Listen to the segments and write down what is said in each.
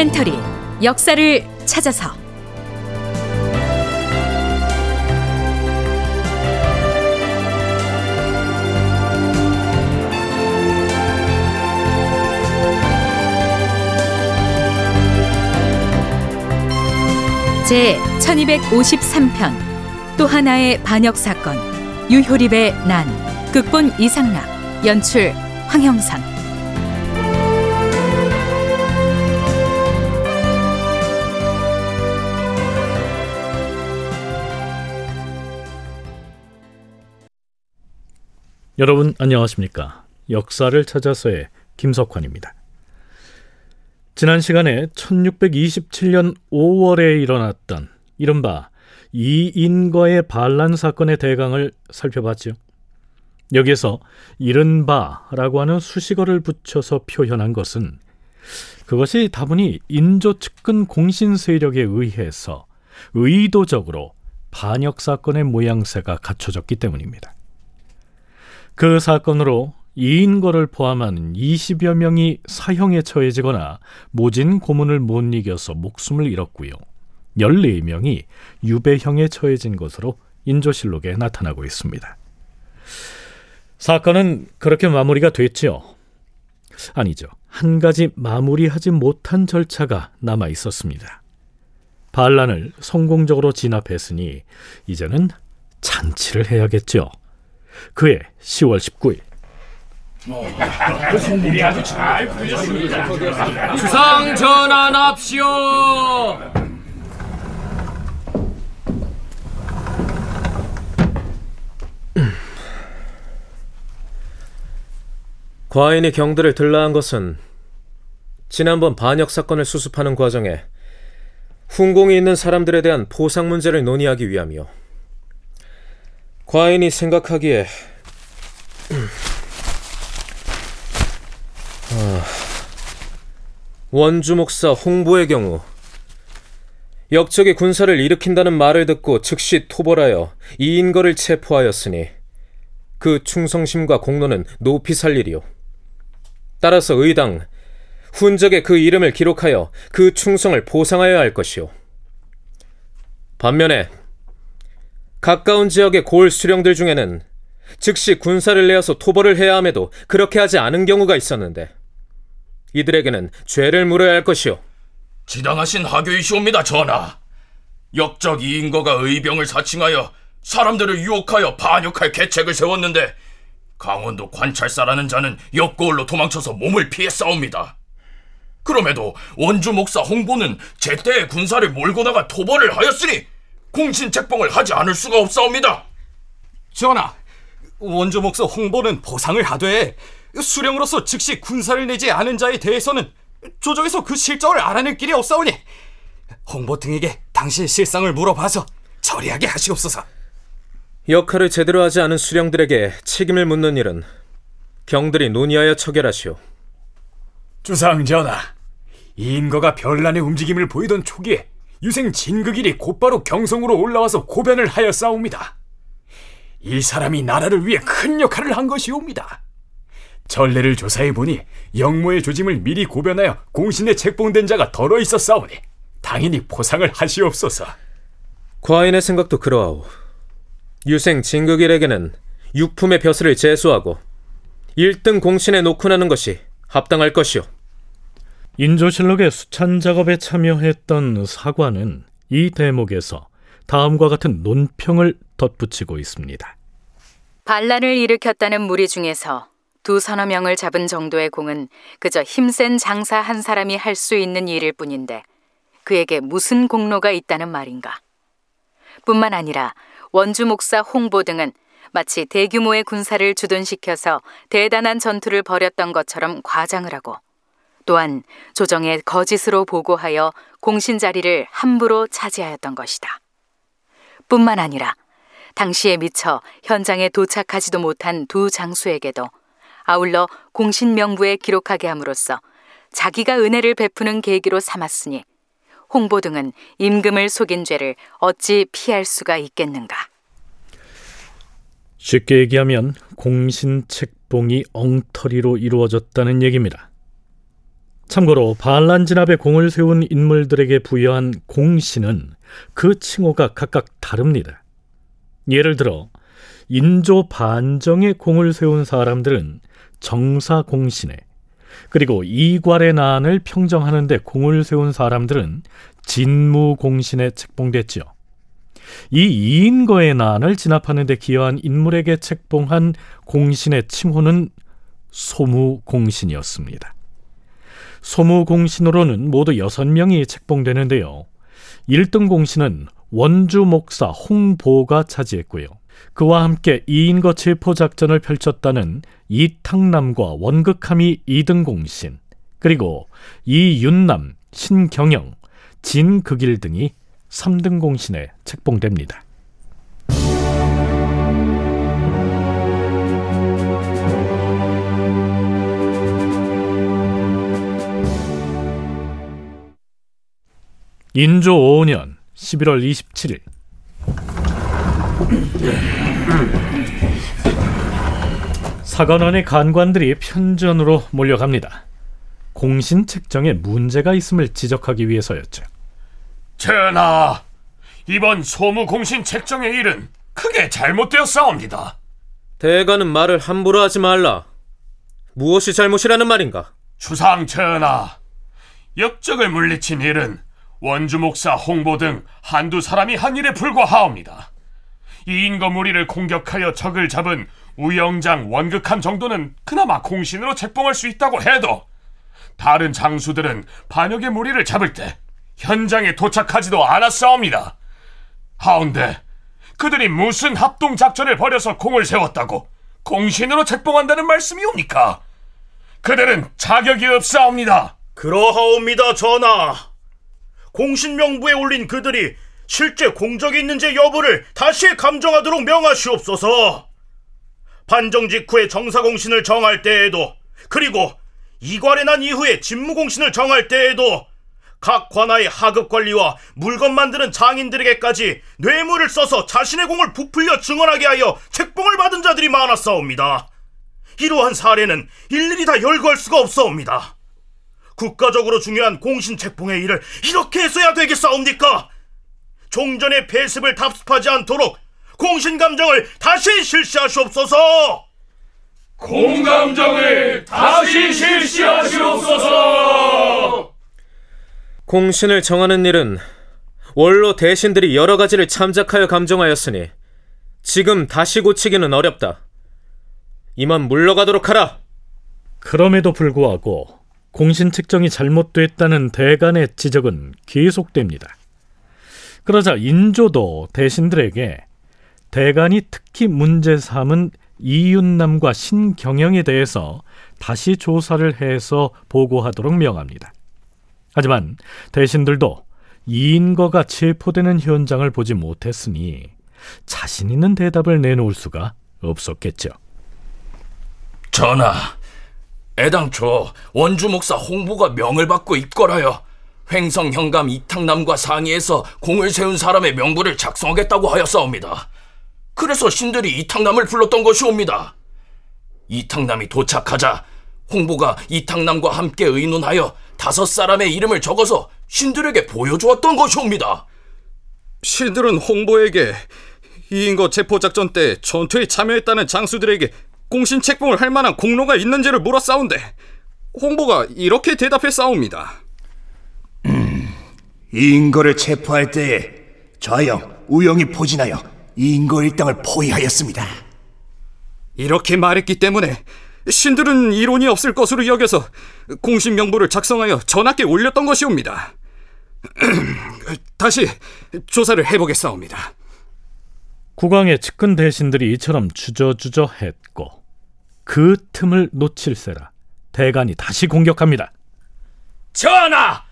다큐멘터리 역사를 찾아서. 제 1253편 또 하나의 반역 사건 유효립의 난 극본 이상락 연출 황형선 여러분 안녕하십니까? 역사를 찾아서의 김석환입니다. 지난 시간에 1627년 5월에 일어났던 이른바 이인거의 반란 사건의 대강을 살펴봤죠. 여기에서 이른바라고 하는 수식어를 붙여서 표현한 것은 그것이 다분히 인조 측근 공신 세력에 의해서 의도적으로 반역 사건의 모양새가 갖춰졌기 때문입니다. 그 사건으로 이인거를 포함한 20여 명이 사형에 처해지거나 모진 고문을 못 이겨서 목숨을 잃었고요. 14명이 유배형에 처해진 것으로 인조실록에 나타나고 있습니다. 사건은 그렇게 마무리가 됐지요. 아니죠. 한 가지 마무리하지 못한 절차가 남아 있었습니다. 반란을 성공적으로 진압했으니 이제는 잔치를 해야겠죠. 그해 10월 19일 주상 전환합시오. 과인이 경들을 들라한 것은 지난번 반역 사건을 수습하는 과정에 훈공이 있는 사람들에 대한 보상 문제를 논의하기 위함이요. 과인이 생각하기에 아, 원주 목사 홍보의 경우 역적이 군사를 일으킨다는 말을 듣고 즉시 토벌하여 이인거를 체포하였으니 그 충성심과 공로는 높이 살리리요. 따라서 의당 훈적에 그 이름을 기록하여 그 충성을 보상하여야 할 것이요. 반면에 가까운 지역의 골 수령들 중에는 즉시 군사를 내어서 토벌을 해야 함에도 그렇게 하지 않은 경우가 있었는데 이들에게는 죄를 물어야 할 것이요. 지당하신 하교이시옵니다, 전하. 역적 이인거가 의병을 사칭하여 사람들을 유혹하여 반역할 계책을 세웠는데 강원도 관찰사라는 자는 옆고을로 도망쳐서 몸을 피해 싸웁니다. 그럼에도 원주 목사 홍보는 제때에 군사를 몰고 나가 토벌을 하였으니 공신 책봉을 하지 않을 수가 없사옵니다. 전하, 원주 목사 홍보는 보상을 하되 수령으로서 즉시 군사를 내지 않은 자에 대해서는 조정에서 그 실정을 알아낼 길이 없사오니 홍보 등에게 당시의 실상을 물어봐서 처리하게 하시옵소서. 역할을 제대로 하지 않은 수령들에게 책임을 묻는 일은 경들이 논의하여 처결하시오. 주상 전하, 인거가 별난의 움직임을 보이던 초기에 유생 진극일이 곧바로 경성으로 올라와서 고변을 하여 싸웁니다. 이 사람이 나라를 위해 큰 역할을 한 것이옵니다. 전례를 조사해 보니 영모의 조짐을 미리 고변하여 공신에 책봉된 자가 덜어 있었사오니 당연히 포상을 하시옵소서. 과인의 생각도 그러하오. 유생 진극일에게는 육품의 벼슬을 제수하고 1등 공신에 놓고 나는 것이 합당할 것이오. 인조실록의 수찬 작업에 참여했던 사관은 이 대목에서 다음과 같은 논평을 덧붙이고 있습니다. 반란을 일으켰다는 무리 중에서 두 서너 명을 잡은 정도의 공은 그저 힘센 장사 한 사람이 할 수 있는 일일 뿐인데 그에게 무슨 공로가 있다는 말인가? 뿐만 아니라 원주 목사 홍보 등은 마치 대규모의 군사를 주둔시켜서 대단한 전투를 벌였던 것처럼 과장을 하고 또한 조정에 거짓으로 보고하여 공신 자리를 함부로 차지하였던 것이다. 뿐만 아니라 당시에 미처 현장에 도착하지도 못한 두 장수에게도 아울러 공신 명부에 기록하게 함으로써 자기가 은혜를 베푸는 계기로 삼았으니 홍보 등은 임금을 속인 죄를 어찌 피할 수가 있겠는가? 쉽게 얘기하면 공신 책봉이 엉터리로 이루어졌다는 얘기입니다. 참고로 반란 진압에 공을 세운 인물들에게 부여한 공신은 그 칭호가 각각 다릅니다. 예를 들어 인조 반정에 공을 세운 사람들은 정사 공신에 그리고 이괄의 난을 평정하는 데 공을 세운 사람들은 진무 공신에 책봉됐지요. 이 이인거의 난을 진압하는 데 기여한 인물에게 책봉한 공신의 칭호는 소무 공신이었습니다. 소무공신으로는 모두 6명이 책봉되는데요. 1등 공신은 원주 목사 홍보가 차지했고요. 그와 함께 이인거 체포 작전을 펼쳤다는 이탕남과 원극함이 2등 공신, 그리고 이윤남, 신경영, 진극일 등이 3등 공신에 책봉됩니다. 인조 5년 11월 27일 사관원의 간관들이 편전으로 몰려갑니다. 공신 책정에 문제가 있음을 지적하기 위해서였죠. 전하, 이번 소무 공신 책정의 일은 크게 잘못되었사옵니다. 대가는 말을 함부로 하지 말라. 무엇이 잘못이라는 말인가? 주상 전하, 역적을 물리친 일은 원주 목사 홍보 등 한두 사람이 한 일에 불과하옵니다. 이인거 무리를 공격하여 적을 잡은 우영장 원극함 정도는 그나마 공신으로 책봉할 수 있다고 해도 다른 장수들은 반역의 무리를 잡을 때 현장에 도착하지도 않았사옵니다. 하운데 그들이 무슨 합동 작전을 벌여서 공을 세웠다고 공신으로 책봉한다는 말씀이옵니까? 그들은 자격이 없사옵니다. 그러하옵니다, 전하. 공신명부에 올린 그들이 실제 공적이 있는지 여부를 다시 감정하도록 명하시옵소서. 반정 직후에 정사공신을 정할 때에도 그리고 이괄에 난 이후에 직무공신을 정할 때에도 각 관아의 하급 관리와 물건 만드는 장인들에게까지 뇌물을 써서 자신의 공을 부풀려 증언하게 하여 책봉을 받은 자들이 많았사옵니다. 이러한 사례는 일일이 다 열거할 수가 없사옵니다. 국가적으로 중요한 공신 책봉의 일을 이렇게 했어야 되겠사옵니까? 종전의 폐습을 답습하지 않도록 공신 감정을 다시 실시하시옵소서. 공감정을 다시 실시하시옵소서. 공신을 정하는 일은 원로 대신들이 여러 가지를 참작하여 감정하였으니 지금 다시 고치기는 어렵다. 이만 물러가도록 하라. 그럼에도 불구하고 공신 책정이 잘못됐다는 대간의 지적은 계속됩니다. 그러자 인조도 대신들에게 대간이 특히 문제 삼은 이윤남과 신경영에 대해서 다시 조사를 해서 보고하도록 명합니다. 하지만 대신들도 이인거가 체포되는 현장을 보지 못했으니 자신 있는 대답을 내놓을 수가 없었겠죠. 전하, 애당초 원주 목사 홍보가 명을 받고 입궐하여 횡성 현감 이탕남과 상의해서 공을 세운 사람의 명부를 작성하겠다고 하였사옵니다. 그래서 신들이 이탕남을 불렀던 것이옵니다. 이탕남이 도착하자 홍보가 이탕남과 함께 의논하여 다섯 사람의 이름을 적어서 신들에게 보여주었던 것이옵니다. 신들은 홍보에게 이인거 체포작전 때 전투에 참여했다는 장수들에게 공신 책봉을 할 만한 공로가 있는지를 물어 싸운데 홍보가 이렇게 대답했사옵니다. 이인거를 체포할 때에 좌영, 우영이 포진하여 이인거 일당을 포위하였습니다. 이렇게 말했기 때문에 신들은 이론이 없을 것으로 여겨서 공신 명부를 작성하여 전하께 올렸던 것이옵니다. 다시 조사를 해보겠사옵니다. 국왕의 측근 대신들이 이처럼 주저주저 했고 그 틈을 놓칠세라 대간이 다시 공격합니다. 전하!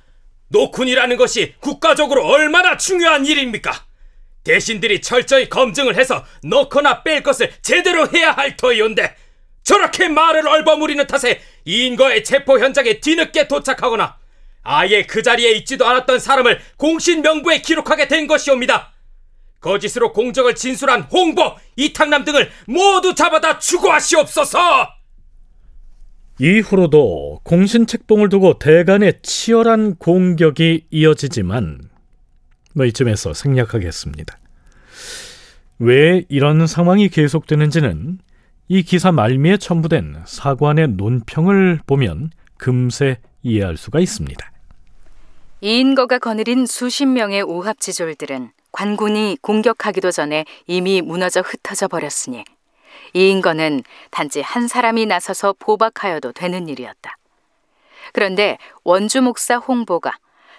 노쿤이라는 것이 국가적으로 얼마나 중요한 일입니까? 대신들이 철저히 검증을 해서 넣거나 뺄 것을 제대로 해야 할 터이온데 저렇게 말을 얼버무리는 탓에 인거의 체포 현장에 뒤늦게 도착하거나 아예 그 자리에 있지도 않았던 사람을 공신 명부에 기록하게 된 것이옵니다. 거짓으로 공적을 진술한 홍보, 이탕남 등을 모두 잡아다 추구하시옵소서! 이후로도 공신책봉을 두고 대간의 치열한 공격이 이어지지만 뭐 이쯤에서 생략하겠습니다. 왜 이런 상황이 계속되는지는 이 기사 말미에 첨부된 사관의 논평을 보면 금세 이해할 수가 있습니다. 이인거가 거느린 수십 명의 오합지졸들은 관군이 공격하기도 전에 이미 무너져 흩어져 버렸으니 이 인거는 단지 한 사람이 나서서 포박하여도 되는 일이었다. 그런데 원주 목사 홍보가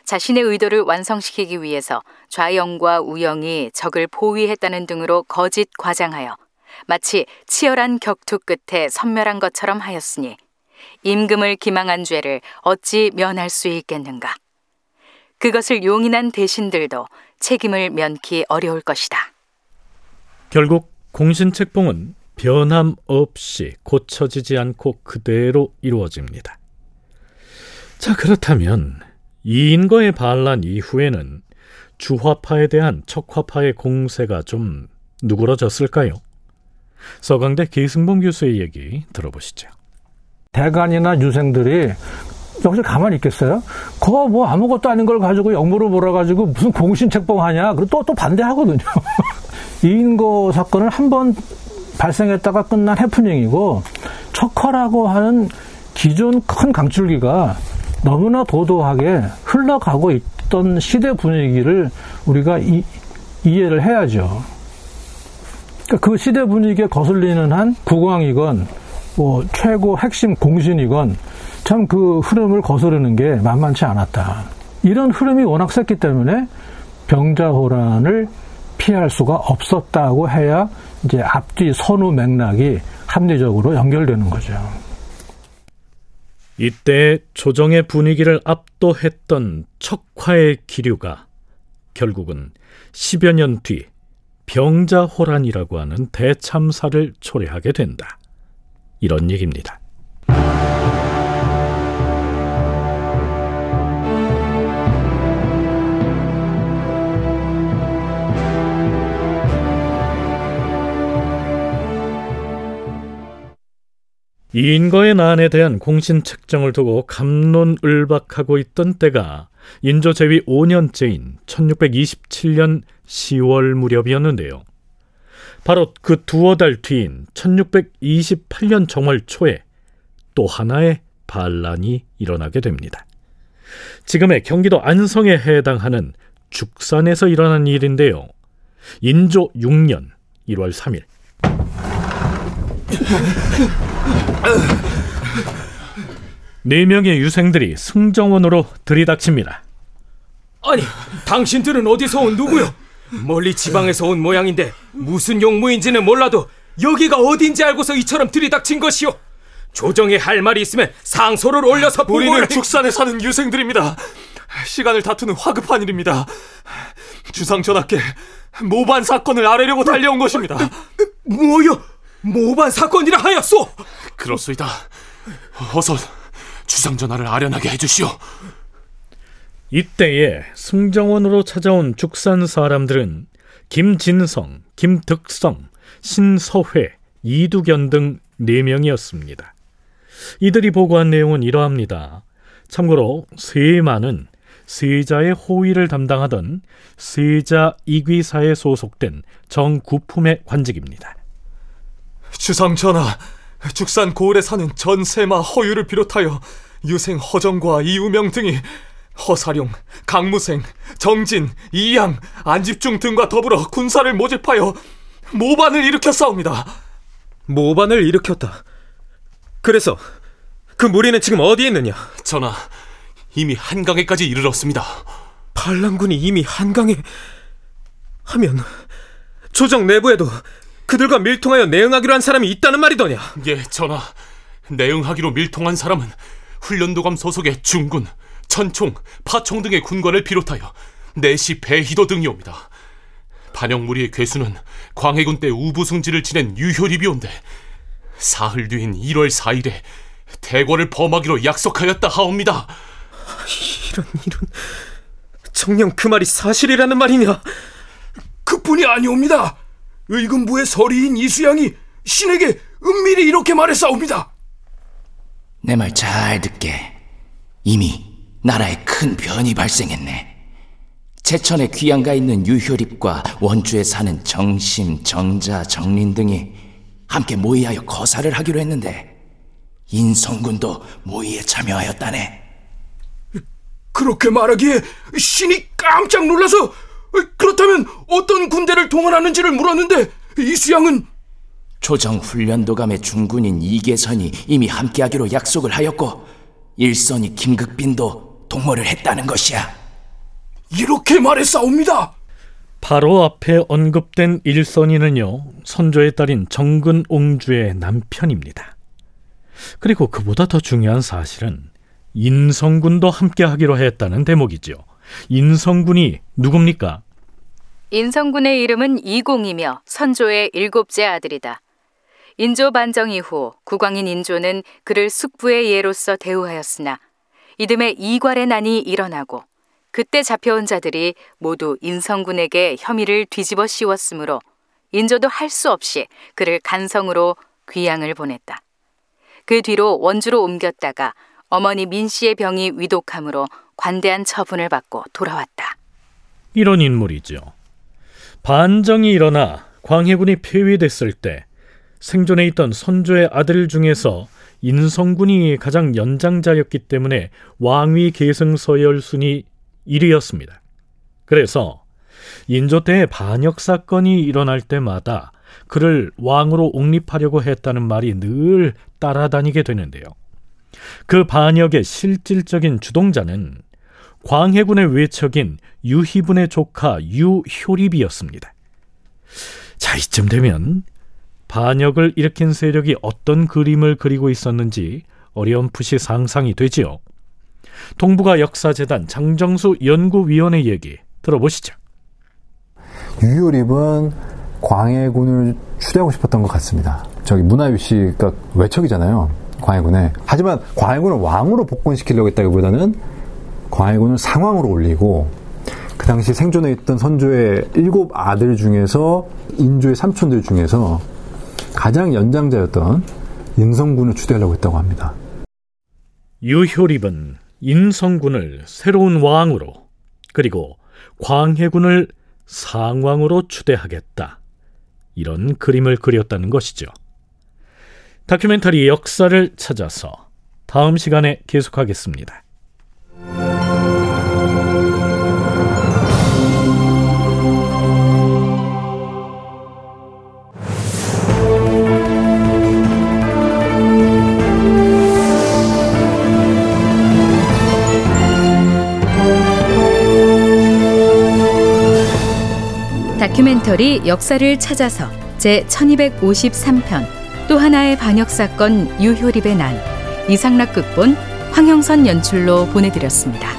자신의 의도를 완성시키기 위해서 좌영과 우영이 적을 포위했다는 등으로 거짓 과장하여 마치 치열한 격투 끝에 선멸한 것처럼 하였으니 임금을 기망한 죄를 어찌 면할 수 있겠는가? 그것을 용인한 대신들도 책임을 면키 어려울 것이다. 결국 공신책봉은 변함없이 고쳐지지 않고 그대로 이루어집니다. 자, 그렇다면 이인거의 반란 이후에는 주화파에 대한 척화파의 공세가 좀 누그러졌을까요? 서강대 계승범 교수의 얘기 들어보시죠. 대간이나 유생들이 여기서 가만히 있겠어요? 그거 뭐 아무것도 아닌 걸 가지고 역무를 몰아가지고 무슨 공신책봉하냐? 그리고 또, 또 반대하거든요. 이인거 사건은 한 번 발생했다가 끝난 해프닝이고, 척화라고 하는 기존 큰 강줄기가 너무나 도도하게 흘러가고 있던 시대 분위기를 우리가 이, 이해를 해야죠. 그러니까 그 시대 분위기에 거슬리는 한 국왕이건 뭐 최고 핵심 공신이건 참 그 흐름을 거스르는 게 만만치 않았다. 이런 흐름이 워낙 셌기 때문에 병자호란을 피할 수가 없었다고 해야 이제 앞뒤 선후 맥락이 합리적으로 연결되는 거죠. 이때 조정의 분위기를 압도했던 척화의 기류가 결국은 10여 년 뒤 병자호란이라고 하는 대참사를 초래하게 된다. 이런 얘기입니다. 인거의 난에 대한 공신 책정을 두고 감론을박하고 있던 때가 인조 제위 5년째인 1627년 10월 무렵이었는데요. 바로 그 두어 달 뒤인 1628년 정월 초에 또 하나의 반란이 일어나게 됩니다. 지금의 경기도 안성에 해당하는 죽산에서 일어난 일인데요. 인조 6년 1월 3일 네 명의 유생들이 승정원으로 들이닥칩니다. 아니, 당신들은 어디서 온 누구요? 멀리 지방에서 온 모양인데 무슨 용무인지는 몰라도 여기가 어딘지 알고서 이처럼 들이닥친 것이오. 조정에 할 말이 있으면 상소를 올려서 우리는 보고를... 죽산에 사는 유생들입니다. 시간을 다투는 화급한 일입니다. 주상 전하께 모반 사건을 아뢰려고 달려온 것입니다. 뭐요? 모반 사건이라 하였소? 그렇소이다. 어서 주상 전하를 아련하게 해주시오. 이때에 승정원으로 찾아온 죽산 사람들은 김진성, 김득성, 신서회, 이두견 등 4명이었습니다. 이들이 보고한 내용은 이러합니다. 참고로 세마는 세자의 호위를 담당하던 세자 이귀사에 소속된 정구품의 관직입니다. 주상 전하, 죽산 고을에 사는 전세마 허유를 비롯하여 유생 허정과 이우명 등이 허사룡, 강무생, 정진, 이양, 안집중 등과 더불어 군사를 모집하여 모반을 일으켰사옵니다. 모반을 일으켰다. 그래서 그 무리는 지금 어디에 있느냐? 전하, 이미 한강에까지 이르렀습니다. 반란군이 이미 한강에 하면 조정 내부에도 그들과 밀통하여 내응하기로 한 사람이 있다는 말이더냐? 예, 전하. 내응하기로 밀통한 사람은 훈련도감 소속의 중군, 천총, 파총 등의 군관을 비롯하여 내시 배희도 등이옵니다. 반영무리의 괴수는 광해군 때 우부승지를 지낸 유효리비온데 사흘 뒤인 1월 4일에 대궐을 범하기로 약속하였다 하옵니다. 이런 이런 정녕 그 말이 사실이라는 말이냐? 그뿐이 아니옵니다. 의금부의 서리인 이수양이 신에게 은밀히 이렇게 말했사옵니다. 내 말 잘 듣게. 이미 나라에 큰 변이 발생했네. 제천에 귀양가 있는 유효립과 원주에 사는 정심, 정자, 정린 등이 함께 모의하여 거사를 하기로 했는데 인성군도 모의에 참여하였다네. 그렇게 말하기에 신이 깜짝 놀라서 그렇다면 어떤 군대를 동원하는지를 물었는데 이수양은 조정 훈련도감의 중군인 이계선이 이미 함께하기로 약속을 하였고 일선이 김극빈도 동모를 했다는 것이야. 이렇게 말했사옵니다. 바로 앞에 언급된 일선이는요 선조의 딸인 정근 옹주의 남편입니다. 그리고 그보다 더 중요한 사실은 인성군도 함께하기로 했다는 대목이죠. 인성군이 누굽니까? 인성군의 이름은 이공이며 선조의 일곱째 아들이다. 인조 반정 이후 국왕인 인조는 그를 숙부의 예로서 대우하였으나 이듬해 이괄의 난이 일어나고 그때 잡혀온 자들이 모두 인성군에게 혐의를 뒤집어 씌웠으므로 인조도 할 수 없이 그를 간성으로 귀양을 보냈다. 그 뒤로 원주로 옮겼다가 어머니 민 씨의 병이 위독함으로 관대한 처분을 받고 돌아왔다. 이런 인물이죠. 반정이 일어나 광해군이 폐위됐을 때 생존해 있던 선조의 아들 중에서 인성군이 가장 연장자였기 때문에 왕위 계승 서열 순위 1위였습니다. 그래서 인조 때 반역 사건이 일어날 때마다 그를 왕으로 옹립하려고 했다는 말이 늘 따라다니게 되는데요. 그 반역의 실질적인 주동자는 광해군의 외척인 유희분의 조카 유효립이었습니다. 자, 이쯤 되면 반역을 일으킨 세력이 어떤 그림을 그리고 있었는지 어렴풋이 상상이 되지요. 동북아 역사재단 장정수 연구위원의 얘기 들어보시죠. 유효립은 광해군을 추대하고 싶었던 것 같습니다. 저기 문화유씨가 외척이잖아요. 광해군에. 하지만 광해군을 왕으로 복권시키려고 했다기보다는 광해군을 상왕으로 올리고 그 당시 생존해 있던 선조의 일곱 아들 중에서 인조의 삼촌들 중에서 가장 연장자였던 인성군을 추대하려고 했다고 합니다. 유효립은 인성군을 새로운 왕으로 그리고 광해군을 상왕으로 추대하겠다. 이런 그림을 그렸다는 것이죠. 다큐멘터리 역사를 찾아서 다음 시간에 계속하겠습니다. 다큐멘터리 역사를 찾아서 제 1253편 또 하나의 반역 사건 유효립의 난 이상락 극본 황영선 연출로 보내드렸습니다.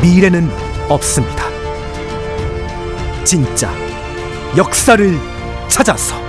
미래는 없습니다. 진짜 역사를 찾아서